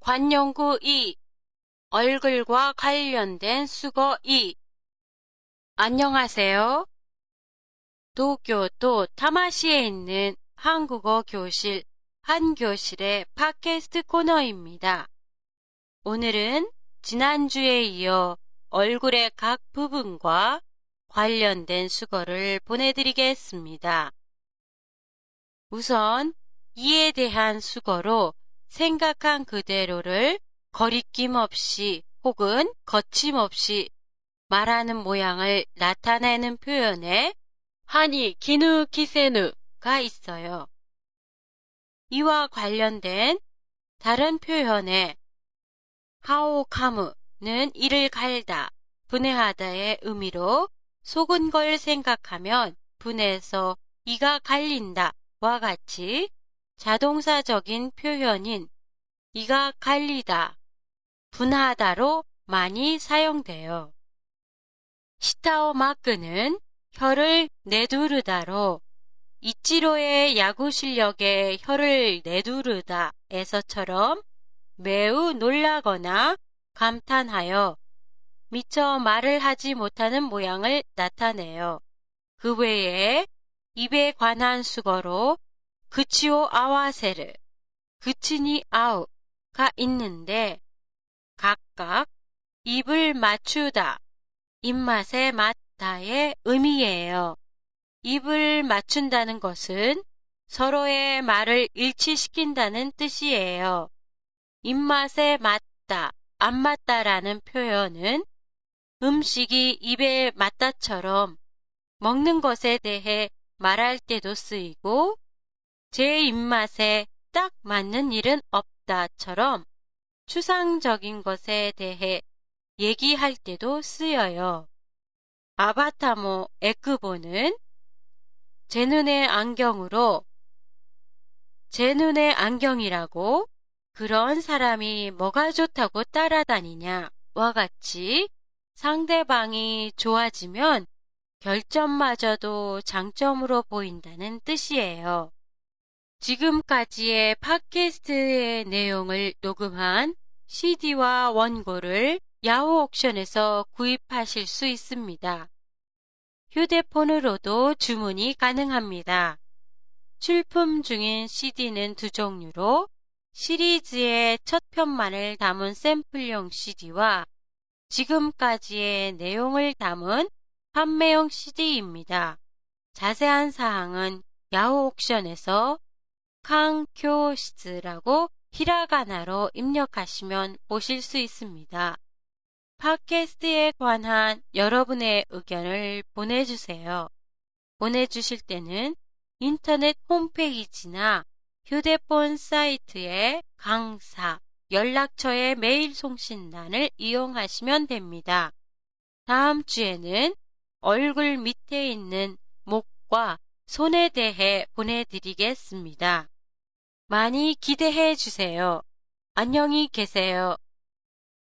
관용구 2 얼굴과 관련된 수거 2 안녕하세요. 도쿄도 타마시에 있는 한국어 교실 한 교실의 팟캐스트 코너입니다. 오늘은 지난주에 이어 얼굴의 각 부분과 관련된 수거를 보내드리겠습니다. 우선 이에 대한 수거로 생각한 그대로를 거리낌 없이 혹은 거침없이 말하는 모양을 나타내는 표현에 하니 기누 기세누가 있어요. 이와 관련된 다른 표현에 하오카무는 이를 갈다, 분해하다의 의미로 속은 걸 생각하면 분해서 이가 갈린다와 같이 자동사적인 표현인 이가 갈리다, 분하다로 많이 사용돼요. 시타오 마크는 혀를 내두르다로 이치로의 야구 실력에 혀를 내두르다에서처럼 매우 놀라거나 감탄하여 미처 말을 하지 못하는 모양을 나타내요. 그 외에 입에 관한 수거로 그치오 아와세르, 그치니 아우가 있는데 각각 입을 맞추다, 입맛에 맞다의 의미예요. 입을 맞춘다는 것은 서로의 말을 일치시킨다는 뜻이에요. 입맛에 맞다, 안 맞다라는 표현은 음식이 입에 맞다처럼 먹는 것에 대해 말할 때도 쓰이고 제 입맛에 딱 맞는 일은 없다처럼 추상적인 것에 대해 얘기할 때도 쓰여요. 아바타모 에크보는 제 눈의 안경으로 제 눈의 안경이라고 그런 사람이 뭐가 좋다고 따라다니냐와 같이 상대방이 좋아지면 결점마저도 장점으로 보인다는 뜻이에요. 지금까지의 팟캐스트의 내용을 녹음한 CD와 원고를 야후 옥션에서 구입하실 수 있습니다. 휴대폰으로도 주문이 가능합니다. 출품 중인 CD는 두 종류로 시리즈의 첫 편만을 담은 샘플용 CD와 지금까지의 내용을 담은 판매용 CD입니다. 자세한 사항은 야후 옥션에서 칸교시즈라고 히라가나로 입력하시면 보실 수 있습니다. 팟캐스트에 관한 여러분의 의견을 보내주세요. 보내주실 때는 인터넷 홈페이지나 휴대폰 사이트의 강사, 연락처의 메일 송신란을 이용하시면 됩니다. 다음 주에는 얼굴 밑에 있는 목과 손에 대해 보내드리겠습니다. 많이 기대해 주세요. 안녕히 계세요.